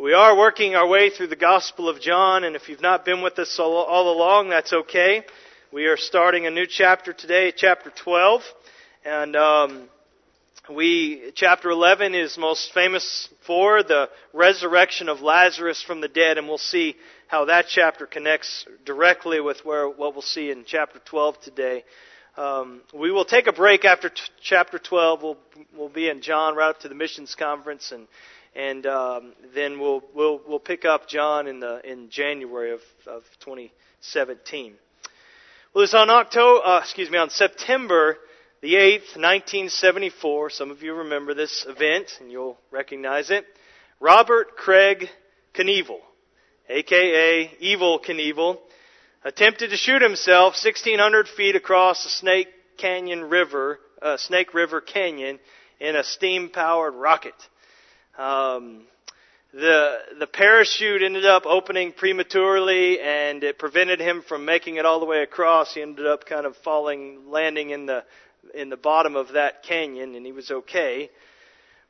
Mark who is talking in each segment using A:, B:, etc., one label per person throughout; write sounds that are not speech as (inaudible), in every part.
A: We are working our way through the Gospel of John, and if you've not been with us all, all, along, that's okay. We are starting a new chapter today, chapter 12, and um, we chapter 11 is most famous for the resurrection of Lazarus from the dead, and we'll see how that chapter connects directly with where what we'll see in chapter 12 today. Um, we will take a break after t- chapter 12. We'll we'll be in John right up to the missions conference and and um, then we'll we'll we'll pick up John in the in January of of 2017. Well, it's on October, uh, excuse me, on September the 8th, 1974. Some of you remember this event, and you'll recognize it. Robert Craig Knievel, aka Evel Knievel, attempted to shoot himself 1,600 feet across the Snake Canyon River, uh, Snake River Canyon, in a steam-powered rocket. Um, the the parachute ended up opening prematurely, and it prevented him from making it all the way across. He ended up kind of falling, landing in the in the bottom of that canyon, and he was okay.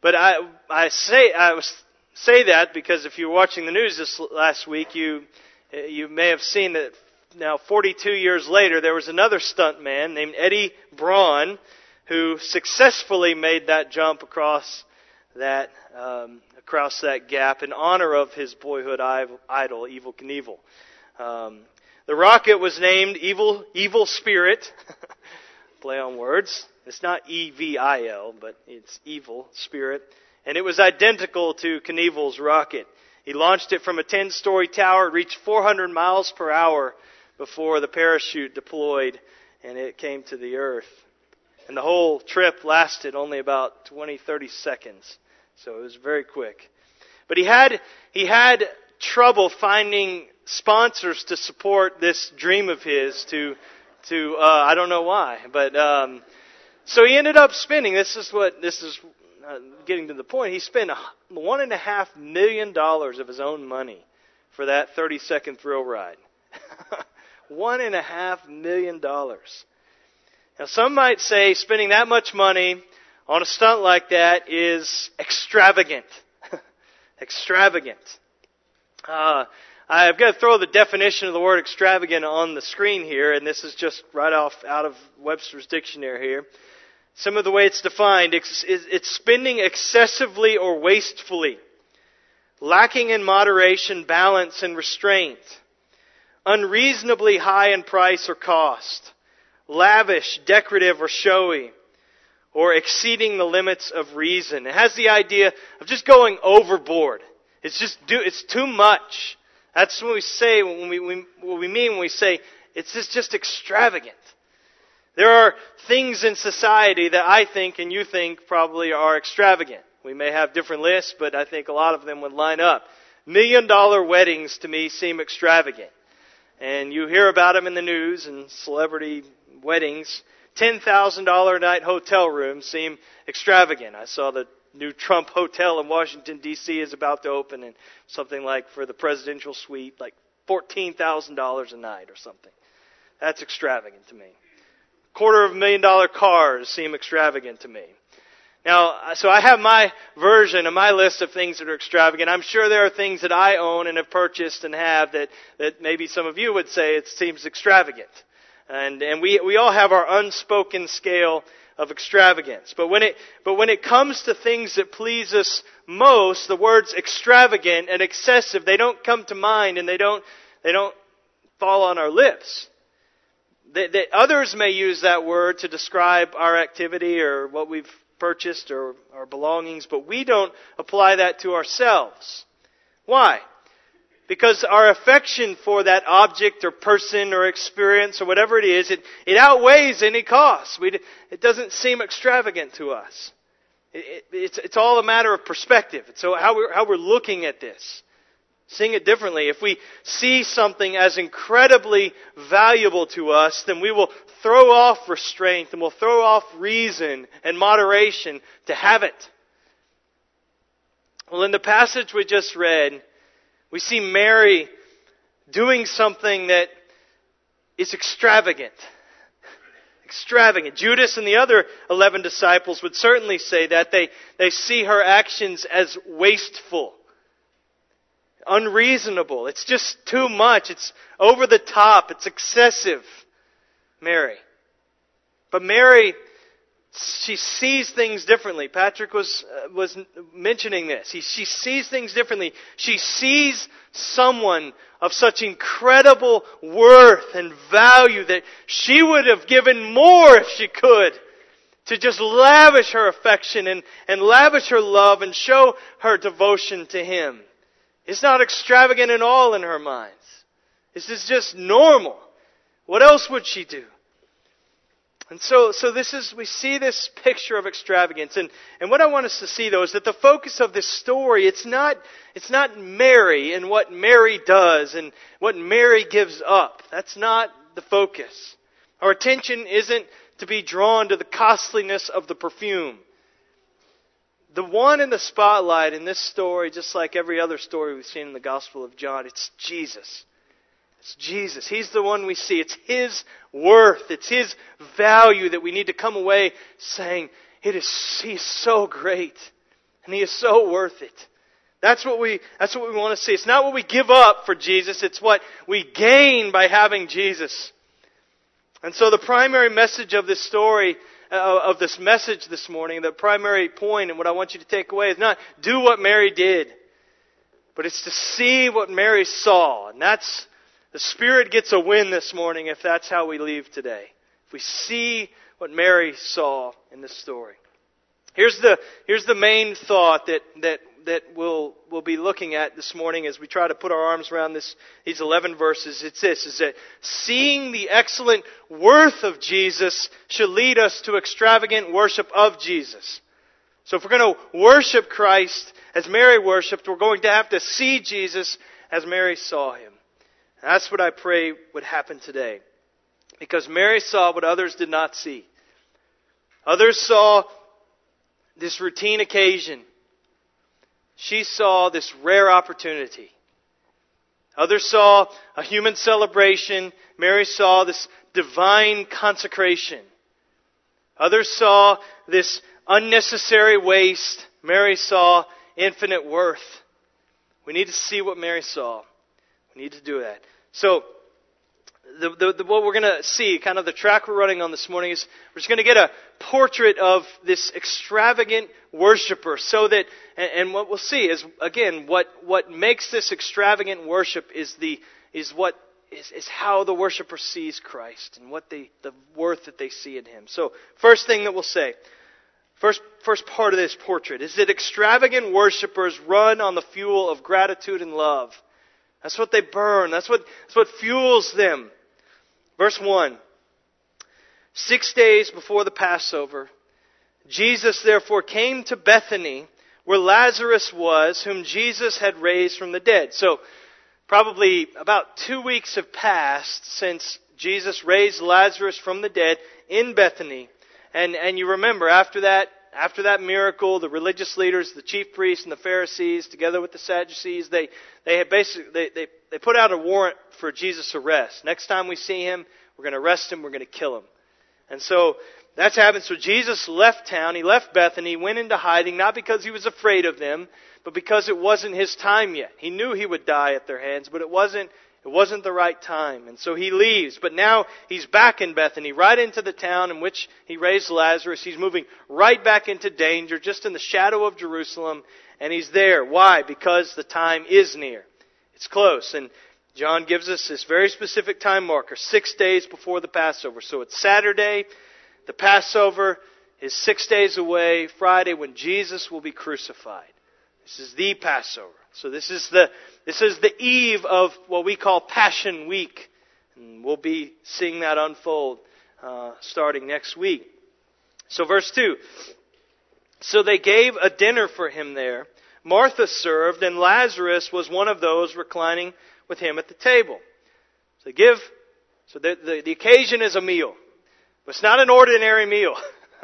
A: But I I say I was say that because if you were watching the news this last week, you you may have seen that now 42 years later there was another stunt man named Eddie Braun who successfully made that jump across that um, across that gap in honor of his boyhood idol, Evel Knievel. Um, the rocket was named Evel Evel Spirit. (laughs) Play on words. It's not E V I L, but it's Evel Spirit, and it was identical to Knievel's rocket. He launched it from a 10-story tower, reached 400 miles per hour before the parachute deployed, and it came to the earth. And the whole trip lasted only about 20, 30 seconds. So it was very quick. But he had, he had trouble finding sponsors to support this dream of his to, to, uh, I don't know why, but, um, so he ended up spending, this is what, this is uh, getting to the point, he spent one and a half million dollars of his own money for that 30 second thrill ride. (laughs) one and a half million dollars. Now some might say spending that much money on a stunt like that is extravagant. (laughs) extravagant. Uh, I've got to throw the definition of the word extravagant on the screen here, and this is just right off out of Webster's dictionary here. Some of the way it's defined, it's, it's spending excessively or wastefully, lacking in moderation, balance, and restraint, unreasonably high in price or cost, lavish, decorative, or showy, or exceeding the limits of reason. It has the idea of just going overboard. It's just do, it's too much. That's what we say when we, we what we mean when we say it's just, just extravagant. There are things in society that I think and you think probably are extravagant. We may have different lists, but I think a lot of them would line up. Million dollar weddings to me seem extravagant. And you hear about them in the news and celebrity weddings. $10,000 a night hotel rooms seem extravagant. I saw the new Trump Hotel in Washington, D.C. is about to open, and something like for the presidential suite, like $14,000 a night or something. That's extravagant to me. Quarter of a million dollar cars seem extravagant to me. Now, so I have my version of my list of things that are extravagant. I'm sure there are things that I own and have purchased and have that, that maybe some of you would say it seems extravagant. And, and we, we all have our unspoken scale of extravagance. But when it, but when it comes to things that please us most, the words extravagant and excessive, they don't come to mind and they don't, they don't fall on our lips. That, that others may use that word to describe our activity or what we've purchased or our belongings, but we don't apply that to ourselves. Why? Because our affection for that object or person or experience or whatever it is, it, it outweighs any cost. We, it doesn't seem extravagant to us. It, it, it's, it's all a matter of perspective. So how we're, how we're looking at this. Seeing it differently. If we see something as incredibly valuable to us, then we will throw off restraint and we'll throw off reason and moderation to have it. Well, in the passage we just read, we see Mary doing something that is extravagant. Extravagant. Judas and the other 11 disciples would certainly say that. They, they see her actions as wasteful. unreasonable. It's just too much. It's over the top. It's excessive. Mary. But Mary, she sees things differently. Patrick was, uh, was mentioning this. He, she sees things differently. She sees someone of such incredible worth and value that she would have given more if she could to just lavish her affection and, and lavish her love and show her devotion to Him. It's not extravagant at all in her minds. This is just normal. What else would she do? And so, so this is, we see this picture of extravagance. And, and what I want us to see though is that the focus of this story, it's not, it's not Mary and what Mary does and what Mary gives up. That's not the focus. Our attention isn't to be drawn to the costliness of the perfume. The one in the spotlight in this story, just like every other story we've seen in the Gospel of John, it's Jesus. It's Jesus. He's the one we see. It's His worth. It's His value that we need to come away saying, it is, He is so great. And He is so worth it. That's what we, that's what we want to see. It's not what we give up for Jesus. It's what we gain by having Jesus. And so the primary message of this story, uh, of this message this morning, the primary point and what I want you to take away is not do what Mary did, but it's to see what Mary saw. And that's, the Spirit gets a win this morning if that's how we leave today. If we see what Mary saw in this story. Here's the, here's the main thought that, that that we'll, we'll be looking at this morning as we try to put our arms around this, these 11 verses. It's this, is that seeing the excellent worth of Jesus should lead us to extravagant worship of Jesus. So if we're going to worship Christ as Mary worshiped, we're going to have to see Jesus as Mary saw him. That's what I pray would happen today. Because Mary saw what others did not see. Others saw this routine occasion she saw this rare opportunity. Others saw a human celebration. Mary saw this divine consecration. Others saw this unnecessary waste. Mary saw infinite worth. We need to see what Mary saw. Need to do that. So, the, the, the, what we're going to see, kind of the track we're running on this morning, is we're just going to get a portrait of this extravagant worshiper, so that, and, and what we'll see is again what what makes this extravagant worship is the is what is, is how the worshiper sees Christ and what they the worth that they see in Him. So, first thing that we'll say. First, first part of this portrait is that extravagant worshipers run on the fuel of gratitude and love. That's what they burn. That's what, that's what fuels them. Verse 1. Six days before the Passover, Jesus therefore came to Bethany, where Lazarus was, whom Jesus had raised from the dead. So, probably about two weeks have passed since Jesus raised Lazarus from the dead in Bethany. And, and you remember, after that, after that miracle, the religious leaders, the chief priests and the Pharisees, together with the Sadducees, they, they basically, they, they, they put out a warrant for Jesus' arrest. Next time we see him, we're going to arrest him, we're going to kill him. And so, that's happened. So Jesus left town, he left Bethany, went into hiding, not because he was afraid of them, but because it wasn't his time yet. He knew he would die at their hands, but it wasn't it wasn't the right time. And so he leaves. But now he's back in Bethany, right into the town in which he raised Lazarus. He's moving right back into danger, just in the shadow of Jerusalem. And he's there. Why? Because the time is near. It's close. And John gives us this very specific time marker, six days before the Passover. So it's Saturday. The Passover is six days away, Friday, when Jesus will be crucified. This is the Passover. So this is the, this is the eve of what we call Passion Week. And we'll be seeing that unfold uh, starting next week. So verse 2. So they gave a dinner for him there. Martha served, and Lazarus was one of those reclining with him at the table. So give, so the, the, the occasion is a meal. But it's not an ordinary meal.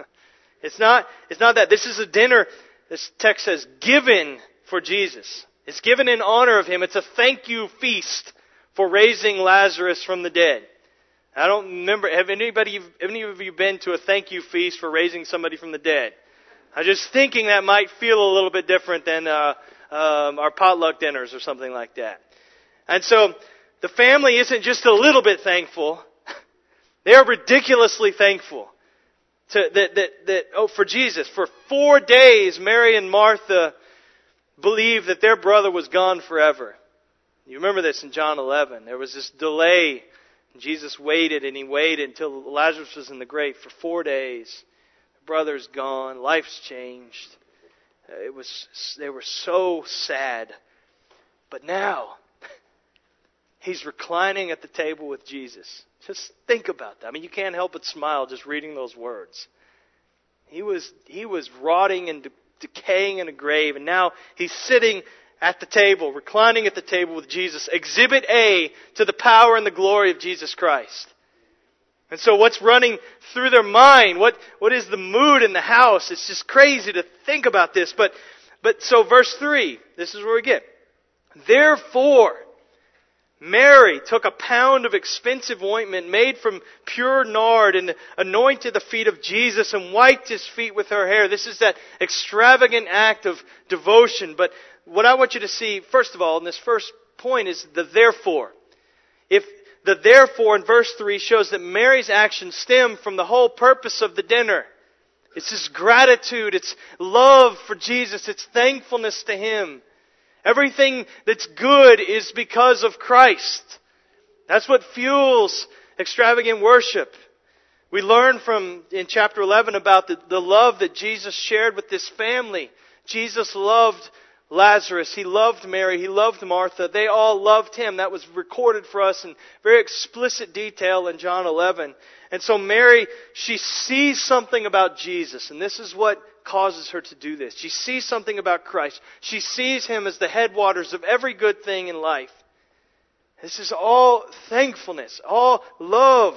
A: (laughs) it's not, it's not that. This is a dinner, this text says, given for Jesus. It's given in honor of him. It's a thank you feast for raising Lazarus from the dead. I don't remember, have anybody, any of you been to a thank you feast for raising somebody from the dead? I'm just thinking that might feel a little bit different than uh, um, our potluck dinners or something like that. And so the family isn't just a little bit thankful; (laughs) they are ridiculously thankful to, that, that, that oh, for Jesus. For four days, Mary and Martha believed that their brother was gone forever. You remember this in John 11. There was this delay. Jesus waited and he waited until Lazarus was in the grave for four days. The brother's gone. Life's changed. Uh, it was, they were so sad. But now, he's reclining at the table with Jesus. Just think about that. I mean, you can't help but smile just reading those words. He was, he was rotting and de- decaying in a grave, and now he's sitting at the table, reclining at the table with Jesus. Exhibit A to the power and the glory of Jesus Christ. And so what's running through their mind? What, what is the mood in the house? It's just crazy to think about this. But, but so verse 3, this is where we get. Therefore, Mary took a pound of expensive ointment made from pure nard and anointed the feet of Jesus and wiped his feet with her hair. This is that extravagant act of devotion. But what I want you to see, first of all, in this first point is the therefore. If the therefore in verse 3 shows that Mary's actions stem from the whole purpose of the dinner. It's this gratitude, it's love for Jesus, it's thankfulness to Him. Everything that's good is because of Christ. That's what fuels extravagant worship. We learn from in chapter 11 about the, the love that Jesus shared with this family. Jesus loved Lazarus. He loved Mary. He loved Martha. They all loved him. That was recorded for us in very explicit detail in John 11. And so Mary, she sees something about Jesus, and this is what causes her to do this. She sees something about Christ. She sees him as the headwaters of every good thing in life. This is all thankfulness, all love,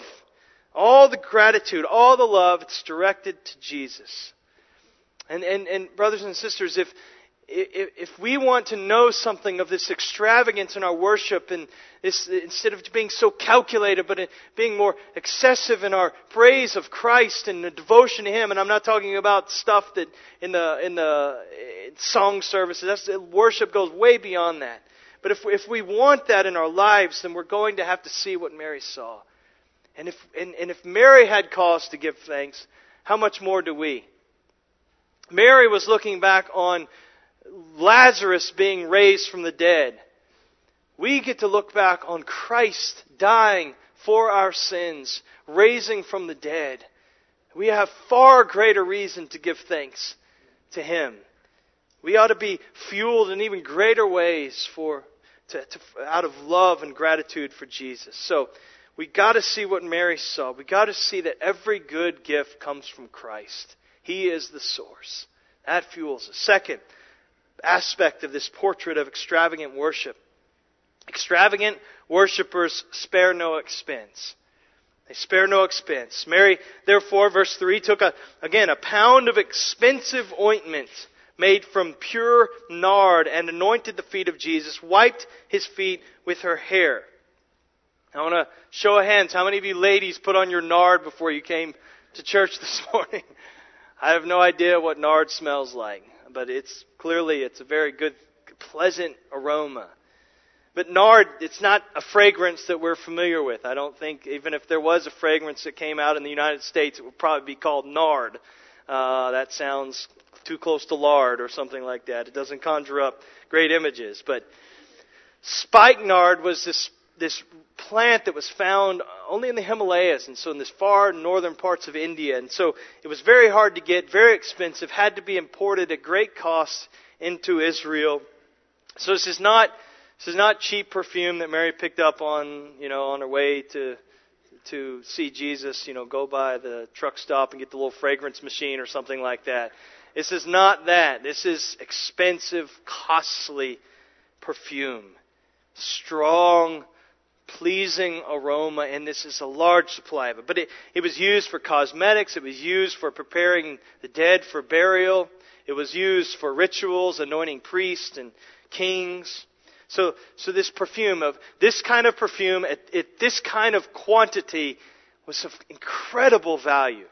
A: all the gratitude, all the love. It's directed to Jesus. And, and, and brothers and sisters, if, if we want to know something of this extravagance in our worship and this, instead of being so calculated but being more excessive in our praise of Christ and the devotion to Him and I'm not talking about stuff that in the in the song services that's worship goes way beyond that. But if if we want that in our lives then we're going to have to see what Mary saw. And if and, and if Mary had cause to give thanks how much more do we? Mary was looking back on Lazarus being raised from the dead, we get to look back on Christ dying for our sins, raising from the dead. We have far greater reason to give thanks to Him. We ought to be fueled in even greater ways for, to, to, out of love and gratitude for Jesus. So, we got to see what Mary saw. We got to see that every good gift comes from Christ. He is the source. That fuels us. Second, aspect of this portrait of extravagant worship. Extravagant worshippers spare no expense. They spare no expense. Mary, therefore, verse 3, took a, again, a pound of expensive ointment made from pure nard and anointed the feet of Jesus, wiped his feet with her hair. I want to show of hands. How many of you ladies put on your nard before you came to church (laughs) this morning? I have no idea what nard smells like but it's clearly it's a very good, pleasant aroma. But nard, it's not a fragrance that we're familiar with. I don't think, even if there was a fragrance that came out in the United States, it would probably be called nard. Uh, that sounds too close to lard or something like that. It doesn't conjure up great images. But spikenard was this this plant that was found only in the Himalayas, and so in this far northern parts of India. And so it was very hard to get, very expensive, had to be imported at great cost into Israel. So this is not this is not cheap perfume that Mary picked up on, you know, on her way to to see Jesus, you know, go by the truck stop and get the little fragrance machine or something like that. This is not that. This is expensive, costly perfume. Strong pleasing aroma, and this is a large supply of it. But it, it was used for cosmetics, it was used for preparing the dead for burial, it was used for rituals, anointing priests and kings. So, so this perfume of this kind of perfume at, at this kind of quantity was of incredible value.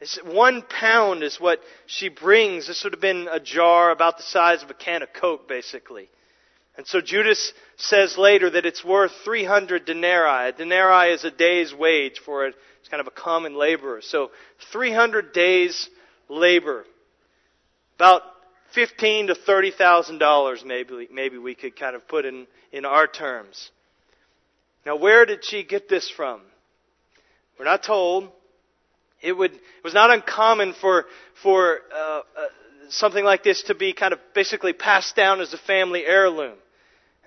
A: It's one pound is what she brings. This would have been a jar about the size of a can of Coke, basically. And so Judas says later that it's worth 300 denarii. A denarii is a day's wage for it. It's kind of a common laborer. So 300 days labor. About fifteen to thirty thousand dollars, maybe maybe we could kind of put in in our terms. Now, where did she get this from? We're not told. It would it was not uncommon for for uh, uh, something like this to be kind of basically passed down as a family heirloom.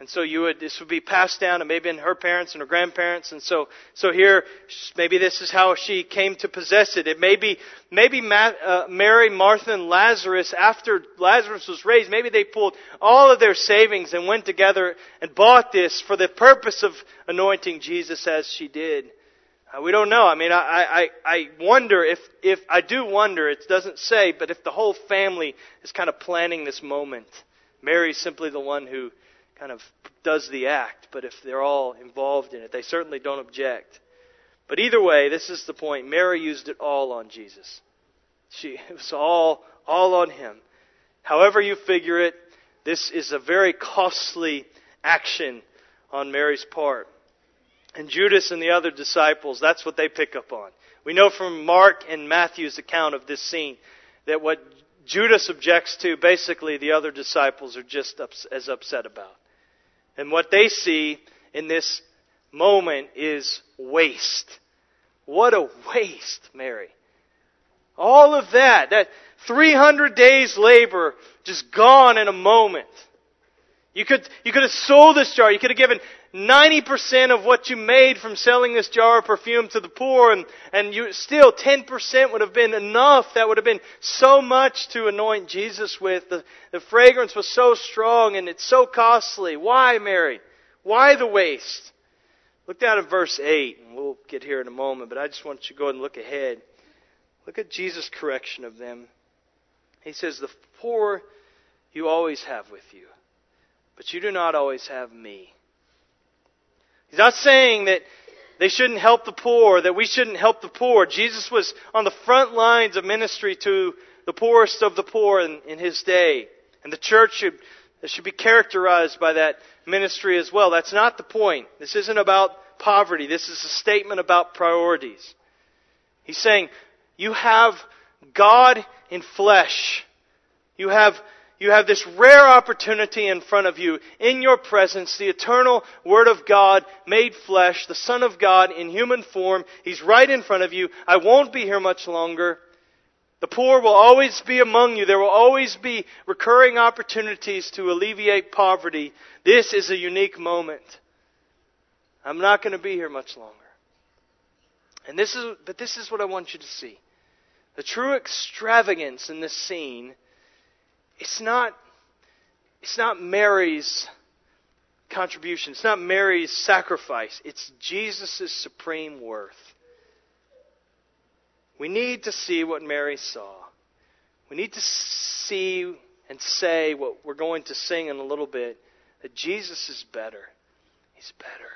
A: And so you would, this would be passed down to maybe in her parents and her grandparents. And so, so here, maybe this is how she came to possess it. It may be, maybe uh, Mary, Martha, and Lazarus, after Lazarus was raised, maybe they pulled all of their savings and went together and bought this for the purpose of anointing Jesus as she did. Uh, we don't know. I mean, I, I, I wonder if, if, I do wonder, it doesn't say, but if the whole family is kind of planning this moment. Mary's simply the one who kind of does the act, but if they're all involved in it, they certainly don't object. But either way, this is the point. Mary used it all on Jesus. She, (laughs) it was all, all on him. However you figure it, this is a very costly action on Mary's part. And Judas and the other disciples, that's what they pick up on. We know from Mark and Matthew's account of this scene that what Judas objects to, basically the other disciples are just as upset about. And what they see in this moment is waste. What a waste, Mary. All of that, that 300 days labor just gone in a moment. You could, you could have sold this jar. You could have given 90% of what you made from selling this jar of perfume to the poor and, and you still 10% would have been enough. That would have been so much to anoint Jesus with. The, the fragrance was so strong and it's so costly. Why, Mary? Why the waste? Look down at verse 8 and we'll get here in a moment, but I just want you to go and look ahead. Look at Jesus' correction of them. He says, the poor you always have with you, but you do not always have me. He's not saying that they shouldn't help the poor, that we shouldn't help the poor. Jesus was on the front lines of ministry to the poorest of the poor in, in his day. And the church should, should be characterized by that ministry as well. That's not the point. This isn't about poverty. This is a statement about priorities. He's saying, you have God in flesh. You have you have this rare opportunity in front of you, in your presence, the eternal Word of God made flesh, the Son of God in human form. He's right in front of you. I won't be here much longer. The poor will always be among you. There will always be recurring opportunities to alleviate poverty. This is a unique moment. I'm not going to be here much longer. And this is, but this is what I want you to see. The true extravagance in this scene it's not, it's not Mary's contribution. It's not Mary's sacrifice. It's Jesus' supreme worth. We need to see what Mary saw. We need to see and say what we're going to sing in a little bit that Jesus is better. He's better.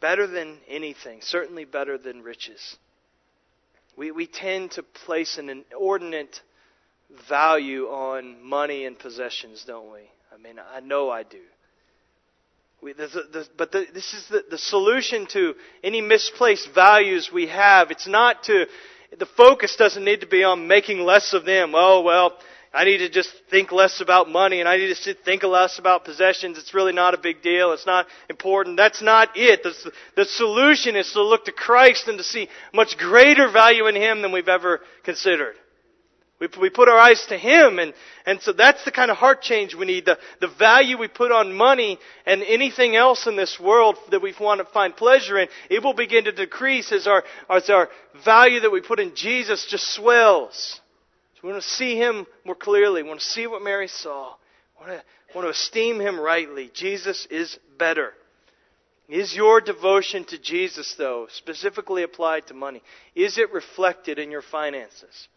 A: Better than anything, certainly better than riches. We, we tend to place an inordinate value on money and possessions, don't we? I mean, I know I do. We, the, the, but the, this is the, solution to any misplaced values we have. It's not to, the focus doesn't need to be on making less of them. Oh, well, I need to just think less about money and I need to think less about possessions. It's really not a big deal. It's not important. That's not it. The, the solution is to look to Christ and to see much greater value in Him than we've ever considered. We, we put our eyes to Him, and, and so that's the kind of heart change we need. The, the value we put on money and anything else in this world that we want to find pleasure in, it will begin to decrease as our, as our value that we put in Jesus just swells. So we want to see Him more clearly. We want to see what Mary saw. We want to, want to esteem Him rightly. Jesus is better. Is your devotion to Jesus, though, specifically applied to money, is it reflected in your finances?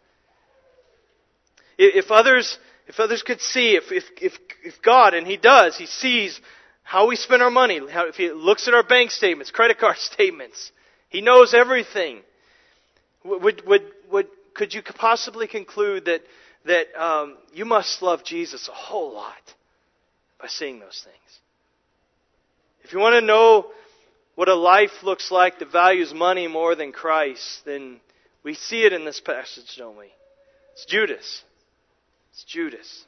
A: If others, if others could see, if, if, if, if God, and He does, He sees how we spend our money, how, if He looks at our bank statements, credit card (laughs) statements, He knows everything. Would, would would, could you possibly conclude that, that um, you must love Jesus a whole lot by seeing those things? If you want to know what a life looks like that values money more than Christ, then we see it in this passage, don't we? It's Judas. It's Judas.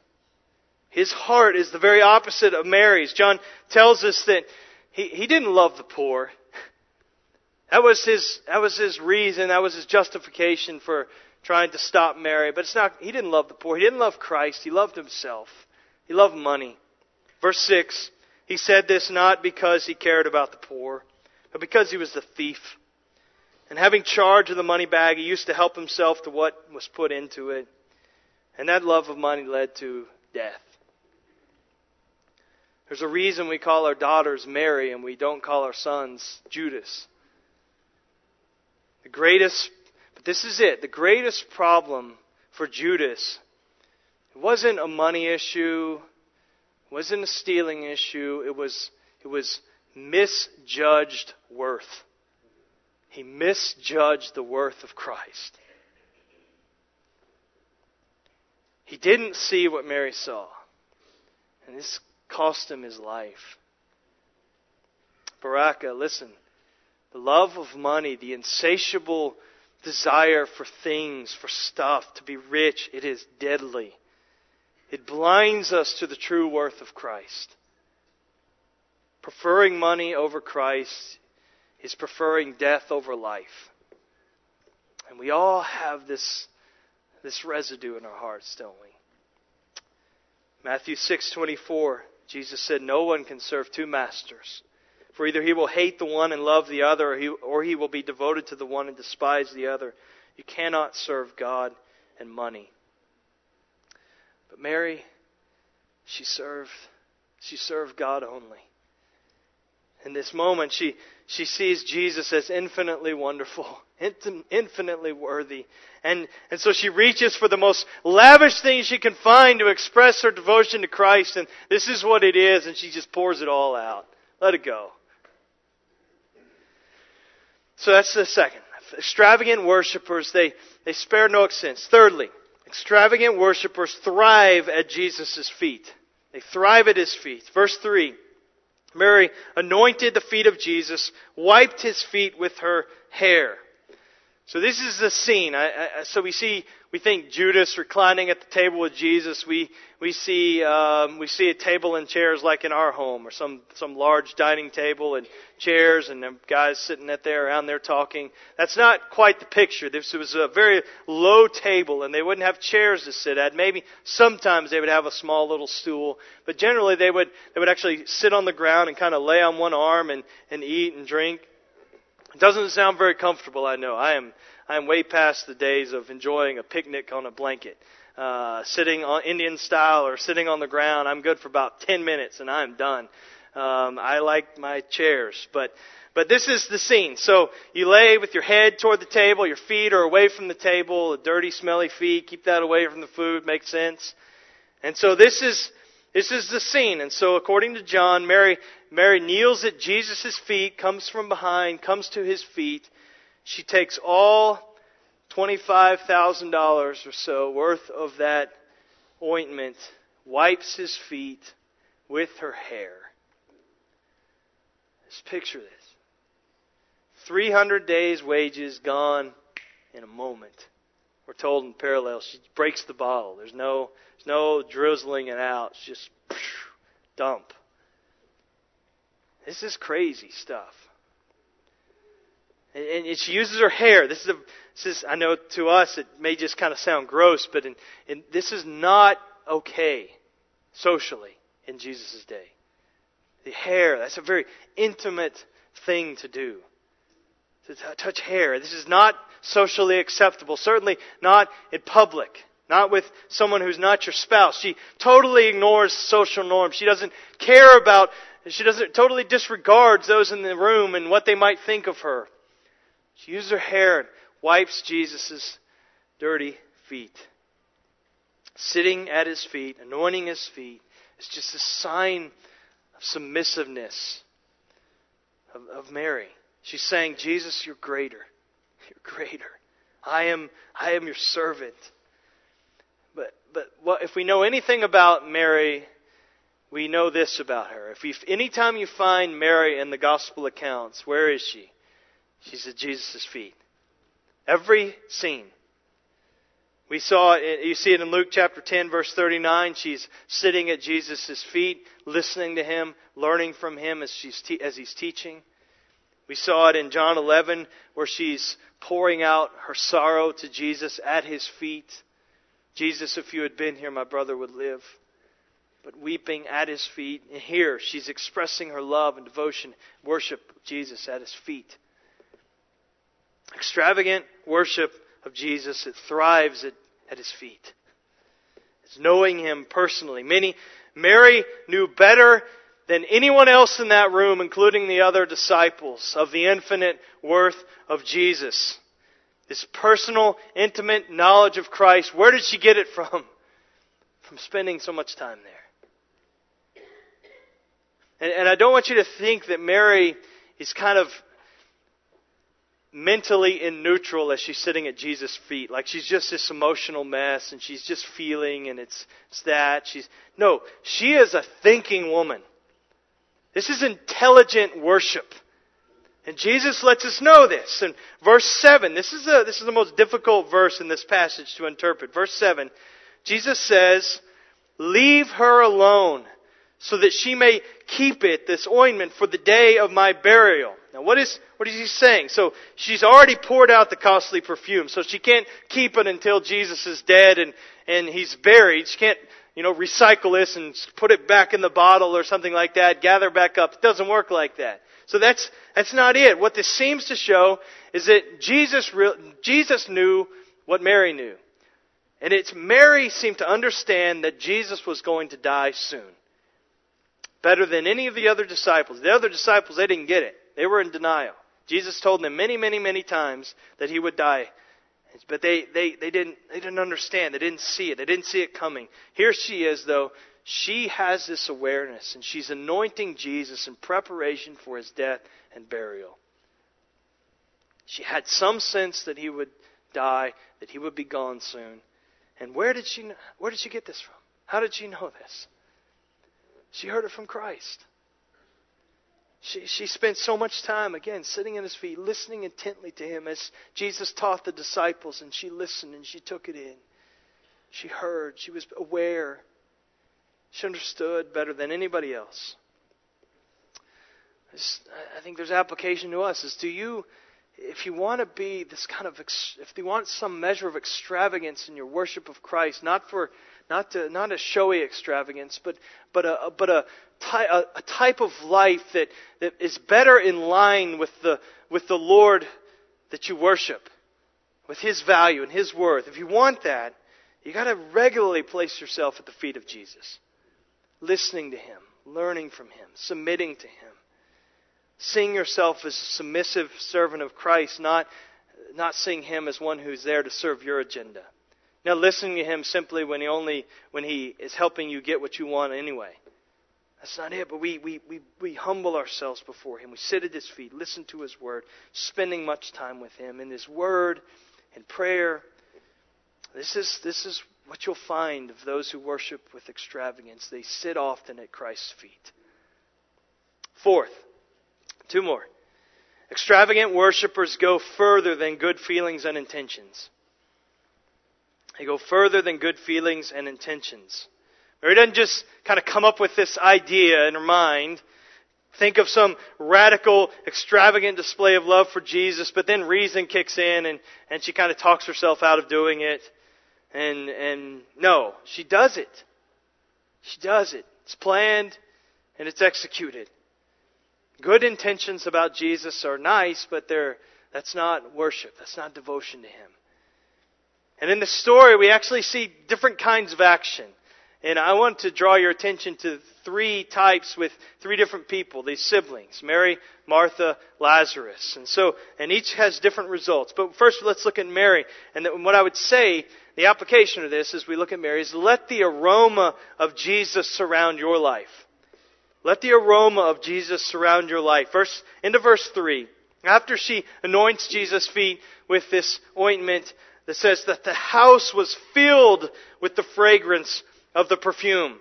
A: His heart is the very opposite of Mary's. John tells us that he, he didn't love the poor. (laughs) That was his that was his reason, that was his justification for trying to stop Mary. But it's not he didn't love the poor. He didn't love Christ. He loved himself. He loved money. Verse six, he said this not because he cared about the poor, but because he was the thief. And having charge of the money bag, he used to help himself to what was put into it. And that love of money led to death. There's a reason we call our daughters Mary and we don't call our sons Judas. The greatest, but this is it, the greatest problem for Judas it wasn't a money issue, it wasn't a stealing issue, it was, it was misjudged worth. He misjudged the worth of Christ. He didn't see what Mary saw. And this cost him his life. Baraka, listen. The love of money, the insatiable desire for things, for stuff, to be rich, it is deadly. It blinds us to the true worth of Christ. Preferring money over Christ is preferring death over life. And we all have this, this residue in our hearts, don't we? Matthew 6:24 Jesus said, No one can serve two masters. For either he will hate the one and love the other, or he, or he will be devoted to the one and despise the other. You cannot serve God and money. But Mary, she served, she served God only. In this moment, she, she sees Jesus as infinitely wonderful, (laughs) infinitely worthy. And, and so she reaches for the most lavish thing she can find to express her devotion to Christ. And this is what it is. And she just pours it all out. Let it go. So that's the second. Extravagant worshippers, they, they spare no expense. Thirdly, extravagant worshippers thrive at Jesus' feet. They thrive at his feet. Verse 3. Mary anointed the feet of Jesus, wiped his feet with her hair. So this is the scene. I, I, so we see, we think Judas reclining at the table with Jesus. We we see um, we see a table and chairs like in our home, or some some large dining table and chairs, and guys sitting at there around there talking. That's not quite the picture. This was a very low table, and they wouldn't have chairs to sit at. Maybe sometimes they would have a small little stool, but generally they would they would actually sit on the ground and kind of lay on one arm and and eat and drink. Doesn't sound very comfortable, I know. I am, I am way past the days of enjoying a picnic on a blanket. Uh, sitting on Indian style or sitting on the ground, I'm good for about 10 minutes and I'm done. Um, I like my chairs, but but this is the scene. So you lay with your head toward the table, your feet are away from the table, the dirty, smelly feet, keep that away from the food, makes sense. And so this is this is the scene. And so according to John, Mary Mary kneels at Jesus' feet, comes from behind, comes to his feet. She takes all $25,000 or so worth of that ointment, wipes his feet with her hair. Just picture this. 300 days' wages gone in a moment. We're told in parallel, she breaks the bottle. There's no, there's no drizzling it out. It's just dump. This is crazy stuff. And, and she uses her hair. This is, a, this is, I know to us it may just kind of sound gross, but in, in, this is not okay socially in Jesus' day. The hair, that's a very intimate thing to do. To t- touch hair. This is not socially acceptable. Certainly not in public. Not with someone who's not your spouse. She totally ignores social norms. She doesn't care about she doesn't totally disregards those in the room and what they might think of her. She uses her hair and wipes Jesus' dirty feet. Sitting at his feet, anointing his feet, is just a sign of submissiveness of, of Mary. She's saying, Jesus, you're greater. (laughs) You're greater. I am, I am your servant. But, but what, if we know anything about Mary, we know this about her. If you, anytime you find Mary in the gospel accounts, where is she? She's at Jesus' feet. Every scene. We saw it, you see it in Luke chapter 10 verse 39. She's sitting at Jesus' feet, listening to him, learning from him as, she's te- as he's teaching. We saw it in John 11 where she's pouring out her sorrow to Jesus at his feet. Jesus, if you had been here, my brother would live. But weeping at his feet. And here, she's expressing her love and devotion, worship of Jesus at his feet. Extravagant worship of Jesus, it thrives at, at his feet. It's knowing him personally. Many, Mary knew better than anyone else in that room, including the other disciples, of the infinite worth of Jesus. This personal, intimate knowledge of Christ, where did she get it from? (laughs) From spending so much time there. And, and I don't want you to think that Mary is kind of mentally in neutral as she's sitting at Jesus' feet. Like she's just this emotional mess and she's just feeling and it's, it's that. She's, no, she is a thinking woman. This is intelligent worship. And Jesus lets us know this. In verse 7, this is, a, this is the most difficult verse in this passage to interpret. Verse 7, Jesus says, Leave her alone so that she may keep it, this ointment, for the day of my burial. Now what is, what is he saying? So she's already poured out the costly perfume, so she can't keep it until Jesus is dead and, and he's buried. She can't, you know, recycle this and put it back in the bottle or something like that, gather back up. It doesn't work like that. So that's, that's not it. What this seems to show is that Jesus, Jesus knew what Mary knew. And it's Mary seemed to understand that Jesus was going to die soon. Better than any of the other disciples. The other disciples, they didn't get it. They were in denial. Jesus told them many, many, many times that he would die. But they, they, they, didn't, they didn't understand. They didn't see it. They didn't see it coming. Here she is, though. She has this awareness, and she's anointing Jesus in preparation for his death and burial. She had some sense that he would die, that he would be gone soon. And where did she, where did she get this from? How did she know this? She heard it from Christ. She, she spent so much time, again, sitting at his feet, listening intently to him as Jesus taught the disciples, and she listened and she took it in. She heard, she was aware, she understood better than anybody else. I think there's application to us is do you, if you want to be this kind of, if you want some measure of extravagance in your worship of Christ, not for, not to, not a showy extravagance, but, but a, but a, a, a type of life that, that is better in line with the, with the Lord that you worship, with His value and His worth. If you want that, you got to regularly place yourself at the feet of Jesus, listening to Him, learning from Him, submitting to Him. Seeing yourself as a submissive servant of Christ, not, not seeing Him as one who's there to serve your agenda. Now listening to Him simply when He only, when He is helping you get what you want anyway. That's not it, but we, we, we, we humble ourselves before Him. We sit at His feet, listen to His Word, spending much time with Him in His Word, and prayer. This is, this is what you'll find of those who worship with extravagance. They sit often at Christ's feet. Fourth, two more. Extravagant worshippers go further than good feelings and intentions. They go further than good feelings and intentions. Mary doesn't just kind of come up with this idea in her mind, think of some radical, extravagant display of love for Jesus, but then reason kicks in and, and she kind of talks herself out of doing it. And, and no, she does it. She does it. It's planned and it's executed. Good intentions about Jesus are nice, but they're, that's not worship. That's not devotion to Him. And in the story, we actually see different kinds of action. And I want to draw your attention to three types with three different people, these siblings, Mary, Martha, Lazarus. And so, and each has different results. But first let's look at Mary. And what I would say, the application of this as we look at Mary is let the aroma of Jesus surround your life. Let the aroma of Jesus surround your life. Verse, into verse 3. After she anoints Jesus' feet with this ointment that says that the house was filled with the fragrance of the perfume.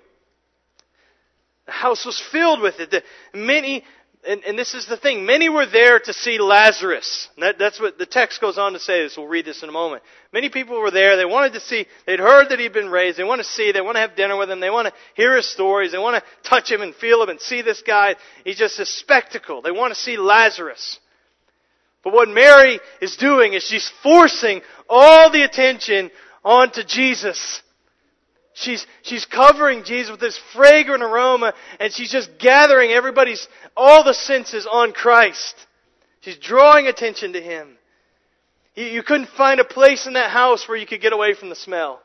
A: The house was filled with it. The, many, and, and, this is the thing, many were there to see Lazarus. That, that's what the text goes on to say this. We'll read this in a moment. Many people were there. They wanted to see, they'd heard that he'd been raised. They want to see, they want to have dinner with him. They want to hear his stories. They want to touch him and feel him and see this guy. He's just a spectacle. They want to see Lazarus. But what Mary is doing is she's forcing all the attention onto Jesus. She's, she's covering Jesus with this fragrant aroma and she's just gathering everybody's, all the senses on Christ. She's drawing attention to Him. You, you couldn't find a place in that house where you could get away from the smell.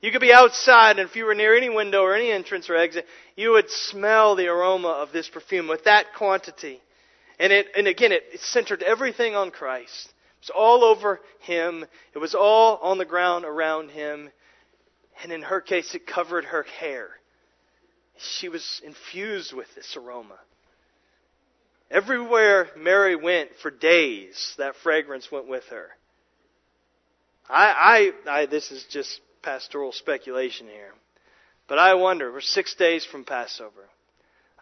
A: You could be outside and if you were near any window or any entrance or exit, you would smell the aroma of this perfume with that quantity. And it, and again, it, it centered everything on Christ. It was all over Him. It was all on the ground around Him. And in her case, it covered her hair. She was infused with this aroma. Everywhere Mary went for days, that fragrance went with her. I, I, I, this is just pastoral speculation here. But I wonder, we're six days from Passover.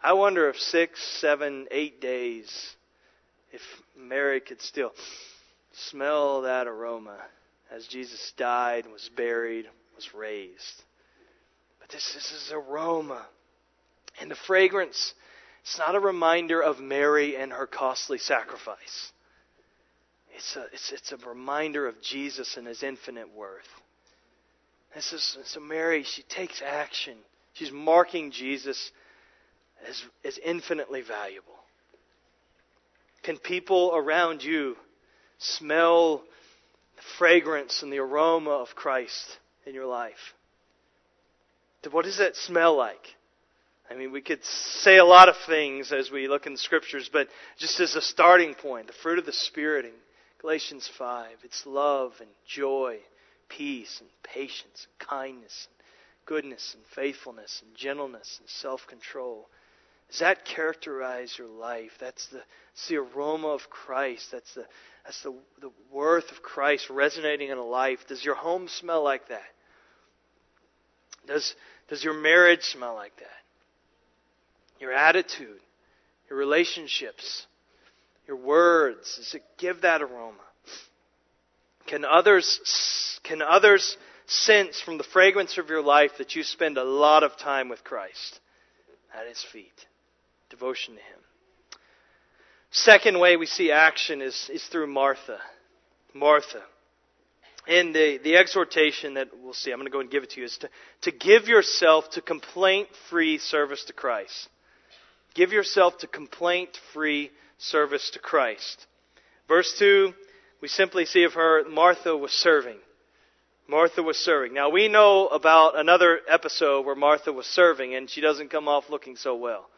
A: I wonder if six, seven, eight days, if Mary could still smell that aroma as Jesus died, and was buried, was raised. But this, is aroma. And the fragrance, it's not a reminder of Mary and her costly sacrifice. It's a, it's, it's a reminder of Jesus and his infinite worth. This is, so Mary, she takes action. She's marking Jesus as, as infinitely valuable. Can people around you smell the fragrance and the aroma of Christ in your life? What does that smell like? I mean, we could say a lot of things as we look in the scriptures, but just as a starting point, the fruit of the Spirit in Galatians 5, it's love and joy, peace and patience and kindness and goodness and faithfulness and gentleness and self control. Does that characterize your life? That's the, that's the aroma of Christ. That's, the, that's the, the worth of Christ resonating in a life. Does your home smell like that? Does, does your marriage smell like that? Your attitude, your relationships, your words, does it give that aroma? Can others, can others sense from the fragrance of your life that you spend a lot of time with Christ at His feet? Devotion to Him. Second way we see action is, is through Martha. Martha. And the, the exhortation that we'll see, I'm going to go and give it to you, is to, to give yourself to complaint free service to Christ. Give yourself to complaint free service to Christ. Verse 2, we simply see of her, Martha was serving. Martha was serving. Now we know about another episode where Martha was serving and she doesn't come off looking so well.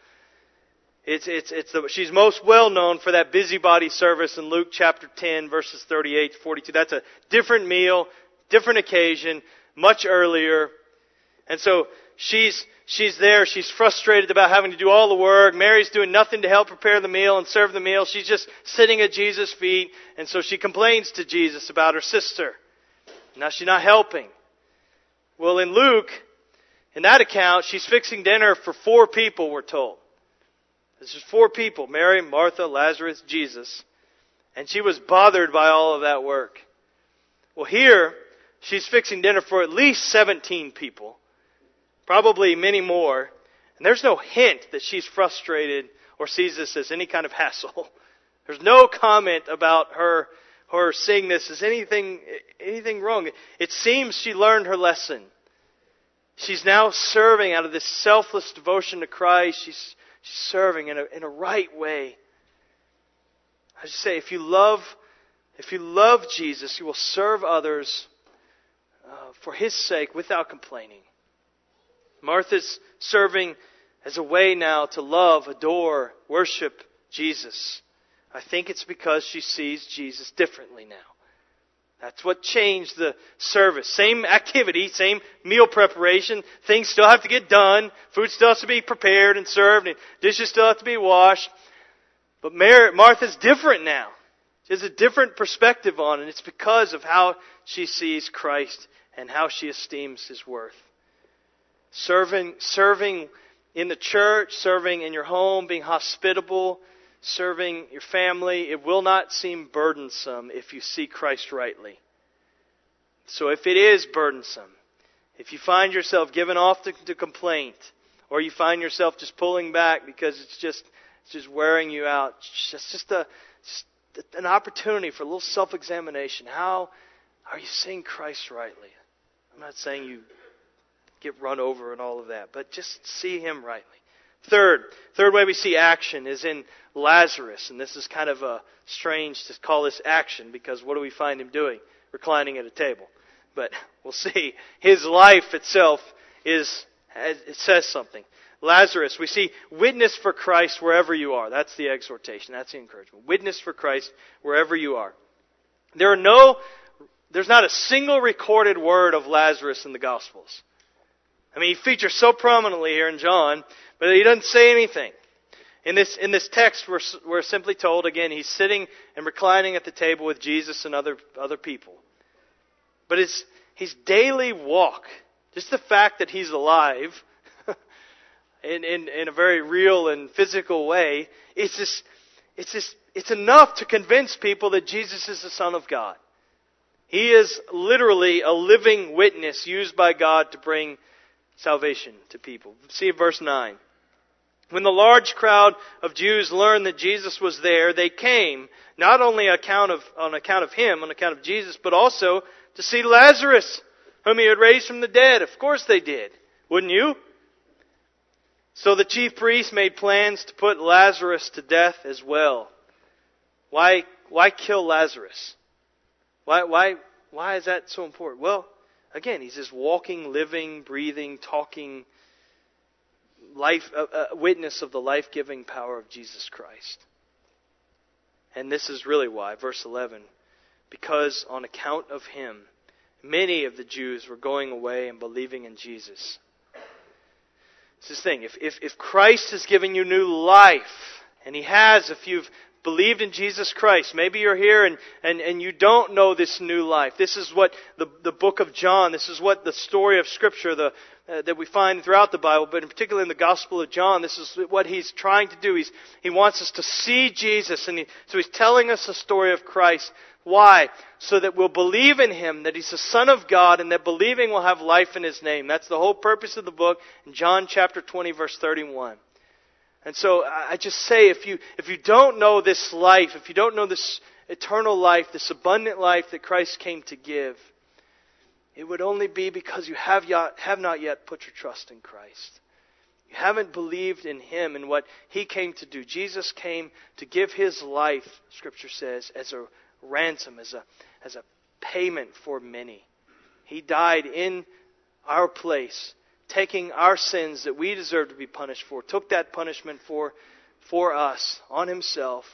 A: It's, it's, it's the, she's most well known for that busybody service in Luke chapter 10 verses 38 to 42. That's a different meal, different occasion, much earlier. And so she's, she's there. She's frustrated about having to do all the work. Mary's doing nothing to help prepare the meal and serve the meal. She's just sitting at Jesus' feet. And so she complains to Jesus about her sister. Now she's not helping. Well, in Luke, in that account, she's fixing dinner for four people, we're told. This is four people Mary, Martha, Lazarus, Jesus. And she was bothered by all of that work. Well, here, she's fixing dinner for at least 17 people, probably many more. And there's no hint that she's frustrated or sees this as any kind of (laughs) hassle. There's no comment about her, her seeing this as anything, anything wrong. It seems she learned her lesson. She's now serving out of this selfless devotion to Christ. She's, serving in a, in a right way. I just say, if you love, if you love Jesus, you will serve others uh, for His sake without complaining. Martha's serving as a way now to love, adore, worship Jesus. I think it's because she sees Jesus differently now. That's what changed the service. Same activity, same meal preparation. Things still have to get done. Food still has to be prepared and served, and dishes still have to be washed. But Martha's different now. She has a different perspective on it. It's because of how she sees Christ and how she esteems his worth. Serving, serving in the church, serving in your home, being hospitable, serving your family, it will not seem burdensome if you see Christ rightly. So if it is burdensome, if you find yourself given off to, to complaint, or you find yourself just pulling back because it's just it's just wearing you out, it's just a just an opportunity for a little self-examination. How are you seeing Christ rightly? I'm not saying you get run over and all of that, but just see Him rightly. Third, third way we see action is in Lazarus, and this is kind of a strange to call this action because what do we find him doing? Reclining at a table. But (laughs) we'll see. His life itself is it says something. Lazarus, we see witness for Christ wherever you are. That's the exhortation. That's the encouragement. Witness for Christ wherever you are. There are no, there's not a single recorded word of Lazarus in the Gospels. I mean, he features so prominently here in John, but he doesn't say anything. In this, in this text, we're, we're simply told, again, he's sitting and reclining at the table with Jesus and other, other people. But his, his daily walk, just the fact that he's alive, (laughs) in, in, in a very real and physical way, it's just, it's just, it's enough to convince people that Jesus is the Son of God. He is literally a living witness used by God to bring salvation to people. See verse 9. When the large crowd of Jews learned that Jesus was there, they came, not only account of, on account of him, on account of Jesus, but also to see Lazarus, whom he had raised from the dead. Of course they did. Wouldn't you? So the chief priests made plans to put Lazarus to death as well. Why, why kill Lazarus? Why, why, why is that so important? Well, Again, he's this walking, living, breathing, talking life, uh, uh, witness of the life giving power of Jesus Christ. And this is really why. Verse 11. Because on account of him, many of the Jews were going away and believing in Jesus. It's this thing. If, if, if Christ has given you new life, and He has, if you've believed in Jesus Christ. Maybe you're here and, and, and you don't know this new life. This is what the, the book of John, this is what the story of Scripture the, uh, that we find throughout the Bible, but in particular in the Gospel of John, this is what he's trying to do. He's, he wants us to see Jesus, and he, so he's telling us the story of Christ. Why? So that we'll believe in him, that he's the Son of God, and that believing will have life in his name. That's the whole purpose of the book in John chapter 20, verse 31. And so I just say if you, if you don't know this life, if you don't know this eternal life, this abundant life that Christ came to give, it would only be because you have, yet, have not yet put your trust in Christ. You haven't believed in Him and what He came to do. Jesus came to give His life, Scripture says, as a ransom, as a, as a payment for many. He died in our place taking our sins that we deserve to be punished for, took that punishment for, for us on himself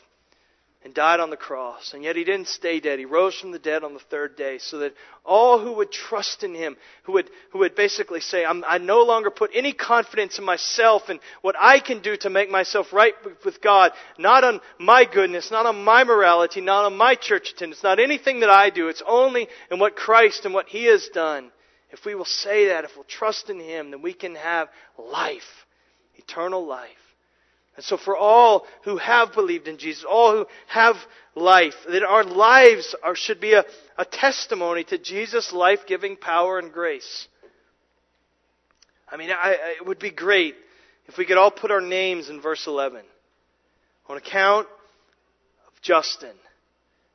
A: and died on the cross. And yet he didn't stay dead. He rose from the dead on the third day so that all who would trust in him, who would, who would basically say, i no longer put any confidence in myself and what I can do to make myself right with God, not on my goodness, not on my morality, not on my church attendance, not anything that I do. It's only in what Christ and what he has done. If we will say that, if we'll trust in Him, then we can have life, eternal life. And so, for all who have believed in Jesus, all who have life, that our lives are, should be a, a testimony to Jesus' life giving power and grace. I mean, I, it would be great if we could all put our names in verse 11. On account of Justin,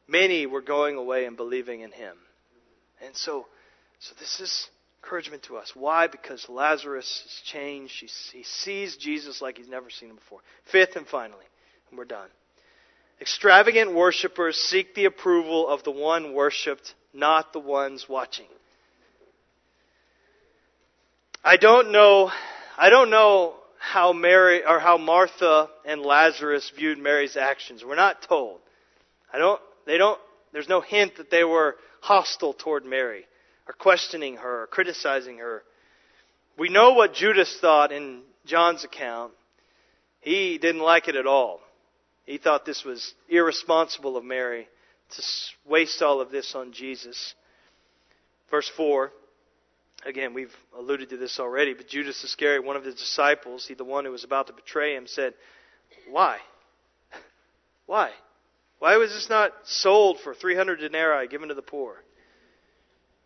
A: many were going away and believing in him. And so, so this is encouragement to us. Why? Because Lazarus has changed. He, he sees Jesus like he's never seen him before. Fifth and finally, and we're done. Extravagant worshippers seek the approval of the one worshipped, not the ones watching. I don't know, I don't know how Mary or how Martha and Lazarus viewed Mary's actions. We're not told. I don't, they don't, there's no hint that they were hostile toward Mary or questioning her or criticizing her. We know what Judas thought in John's account. He didn't like it at all. He thought this was irresponsible of Mary to waste all of this on Jesus. Verse 4. Again, we've alluded to this already, but Judas Iscariot, one of the disciples, he the one who was about to betray him, said, Why? (laughs) Why? Why was this not sold for 300 denarii given to the poor?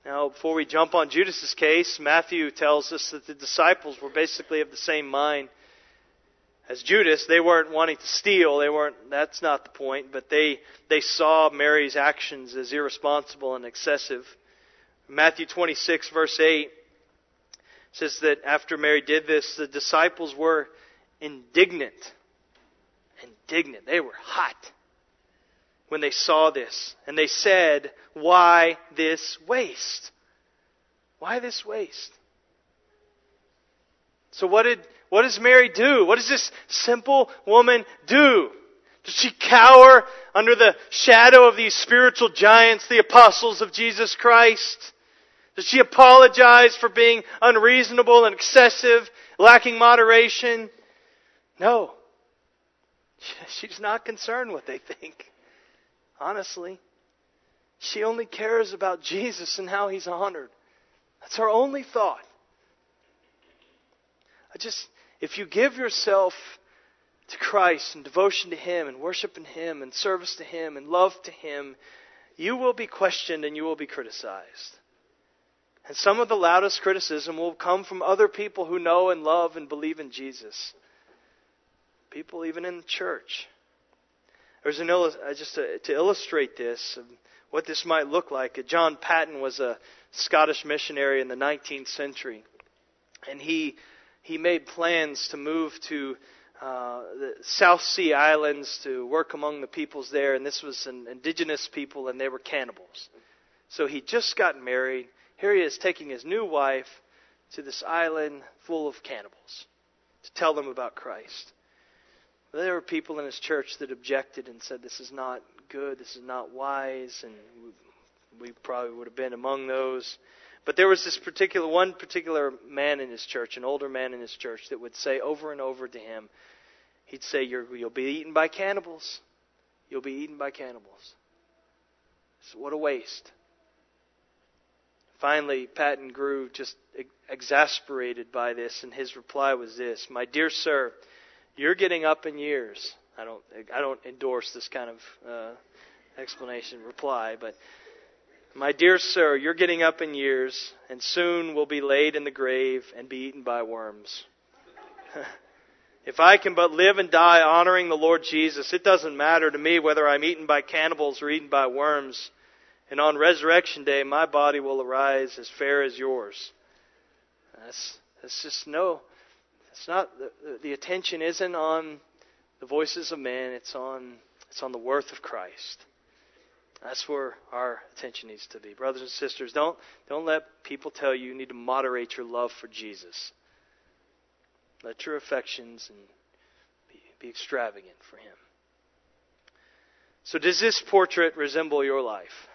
A: Now, before we jump on Judas's case, Matthew tells us that the disciples were basically of the same mind as Judas. They weren't wanting to steal. They weren't. That's not the point. But they they saw Mary's actions as irresponsible and excessive. Matthew 26 verse 8 says that after Mary did this, the disciples were indignant. Indignant. They were hot when they saw this. And they said, Why this waste? Why this waste? So what did, what does Mary do? What does this simple woman do? Does she cower under the shadow of these spiritual giants, the apostles of Jesus Christ? Does she apologize for being unreasonable and excessive, lacking moderation? No. (laughs) She's not concerned what they think. Honestly. She only cares about Jesus and how he's honored. That's her only thought. I just, if you give yourself to Christ and devotion to Him and worship in Him and service to Him and love to Him, you will be questioned and you will be criticized. And some of the loudest criticism will come from other people who know and love and believe in Jesus. People even in the church. There's an uh, just to, to illustrate this, what this might look like. John Paton was a Scottish missionary in the 19th century, and he he made plans to move to uh, the South Sea Islands to work among the peoples there, and this was an indigenous people, and they were cannibals. So he just got married. Here he is taking his new wife to this island full of cannibals to tell them about Christ. There were people in his church that objected and said, This is not good, this is not wise, and we probably would have been among those. But there was this particular one particular man in his church, an older man in his church, that would say over and over to him, he'd say, "You'll be eaten by cannibals. You'll be eaten by cannibals." So what a waste. Finally, Paton grew just exasperated by this, and his reply was this: "My dear sir." You're getting up in years. I don't I don't endorse this kind of uh, explanation reply, but my dear sir, you're getting up in years, and soon will be laid in the grave and be eaten by worms. (laughs) if I can but live and die honoring the Lord Jesus, it doesn't matter to me whether I'm eaten by cannibals or eaten by worms. And on resurrection day, my body will arise as fair as yours. That's, that's just no, it's not the, the attention isn't on the voices of men, it's on it's on the worth of Christ. That's where our attention needs to be. Brothers and sisters, don't don't let people tell you you need to moderate your love for Jesus. Let your affections and be, be extravagant for him. So does this portrait resemble your life?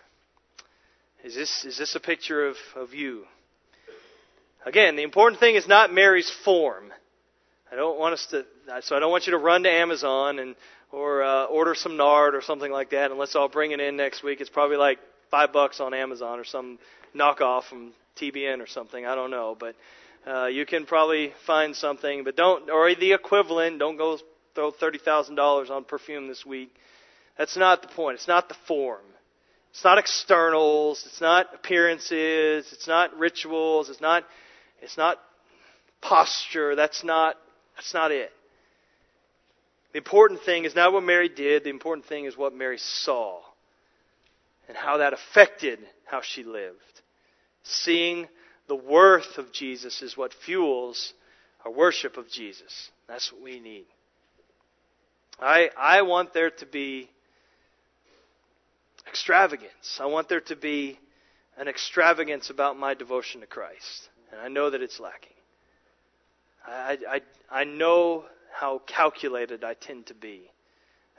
A: Is this is this a picture of, of you? Again, the important thing is not Mary's form. I don't want us to, so I don't want you to run to Amazon and or uh, order some nard or something like that, and let's all bring it in next week. It's probably like five bucks on Amazon or some knockoff from TBN or something. I don't know, but uh, you can probably find something. But don't, or the equivalent. Don't go throw thirty thousand dollars on perfume this week. That's not the point. It's not the form. It's not externals. It's not appearances. It's not rituals. It's not. It's not posture. That's not that's not it. The important thing is not what Mary did, the important thing is what Mary saw and how that affected how she lived. Seeing the worth of Jesus is what fuels our worship of Jesus. That's what we need. I, I want there to be extravagance. I want there to be an extravagance about my devotion to Christ. And I know that it's lacking. I, I, I know how calculated I tend to be.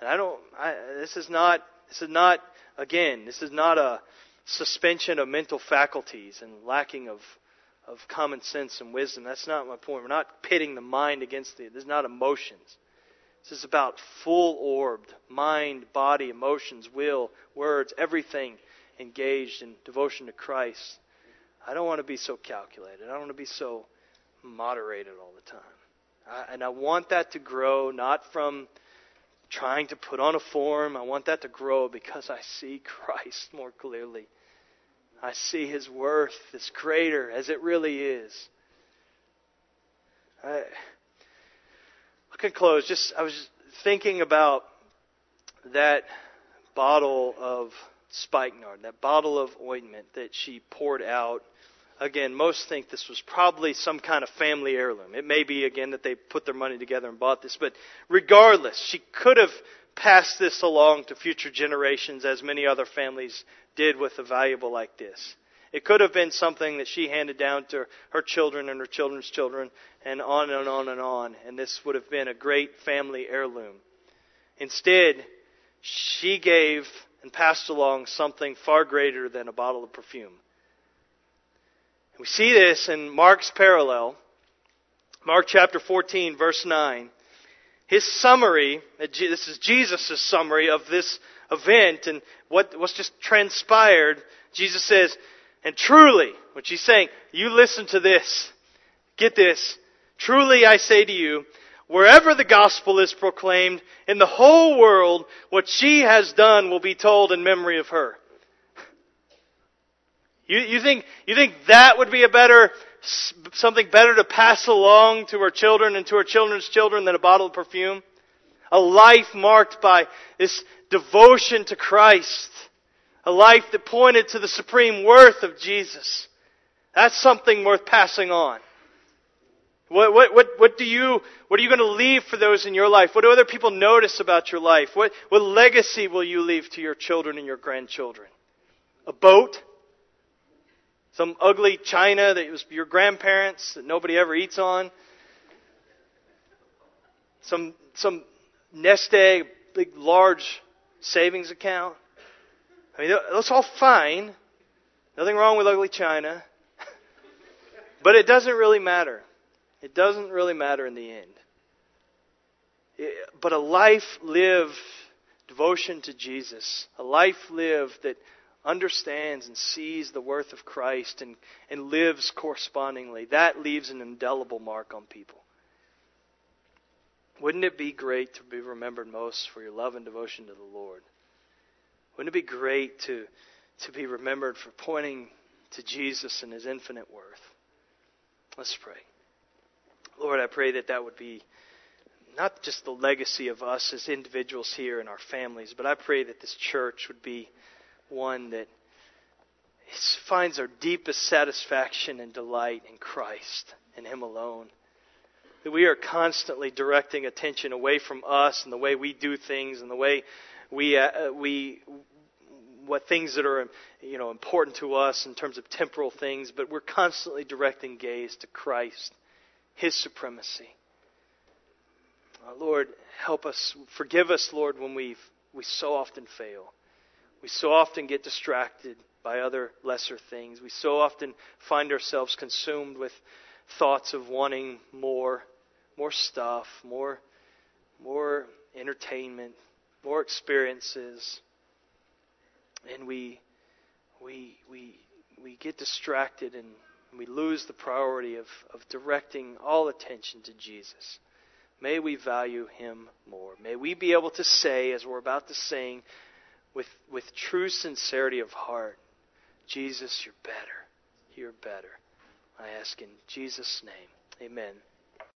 A: And I don't, I, this is not, this is not, again, this is not a suspension of mental faculties and lacking of, of common sense and wisdom. That's not my point. We're not pitting the mind against the, this is not emotions. This is about full orbed mind, body, emotions, will, words, everything engaged in devotion to Christ. I don't want to be so calculated. I don't want to be so moderated all the time. I, and I want that to grow not from trying to put on a form. I want that to grow because I see (laughs) Christ more clearly. I see His worth as greater as it really is. I, I can close. Just I was thinking about that bottle of spikenard, that bottle of ointment that she poured out again, most think this was probably some kind of family heirloom. It may be, again, that they put their money together and bought this, but regardless, she could have passed this along to future generations as many other families did with a valuable like this. It could have been something that she handed down to her children and her children's children, and on and on and on, and this would have been a great family heirloom. Instead, she gave and passed along something far greater than a bottle of perfume. We see this in Mark's parallel, Mark chapter 14, verse 9. His summary, this is Jesus' summary of this event and what, what's just transpired. Jesus says, and truly, what she's saying, you listen to this. Get this. Truly I say to you, wherever the gospel is proclaimed in the whole world, what she has done will be told in memory of her. You, you think, you think that would be a better, something better to pass along to our children and to our children's children than a bottle of perfume? A life marked by this devotion to Christ. A life that pointed to the supreme worth of Jesus. That's something worth passing on. What, what, what, what do you, what are you going to leave for those in your life? What do other people notice about your life? What, what legacy will you leave to your children and your grandchildren? A boat? Some ugly china that was your grandparents that nobody ever eats on. Some, some nest egg, big, large savings account. I mean, that's all fine. Nothing wrong with ugly china. (laughs) but it doesn't really matter. It doesn't really matter in the end. It, but a life lived devotion to Jesus, a life lived that understands and sees the worth of Christ and, and lives correspondingly, that leaves an indelible mark on people. Wouldn't it be great to be remembered most for your love and devotion to the Lord? Wouldn't it be great to, to be remembered for pointing to Jesus and his infinite worth? Let's pray. Lord, I pray that that would be not just the legacy of us as individuals here and our families, but I pray that this church would be one that finds our deepest satisfaction and delight in Christ and Him alone. That we are constantly directing attention away from us and the way we do things and the way we, uh, we, what things that are, you know, important to us in terms of temporal things, but we're constantly directing gaze to Christ, His supremacy. Uh, Lord, help us, forgive us, Lord, when we we so often fail. We so often get distracted by other lesser things. We so often find ourselves consumed with thoughts of wanting more, more stuff, more, more entertainment, more experiences. And we, we, we, we get distracted and we lose the priority of, of directing all attention to Jesus. May we value him more. May we be able to say, as we're about to sing, with, with true sincerity of heart, Jesus, you're better. You're better. I ask in Jesus' name. Amen.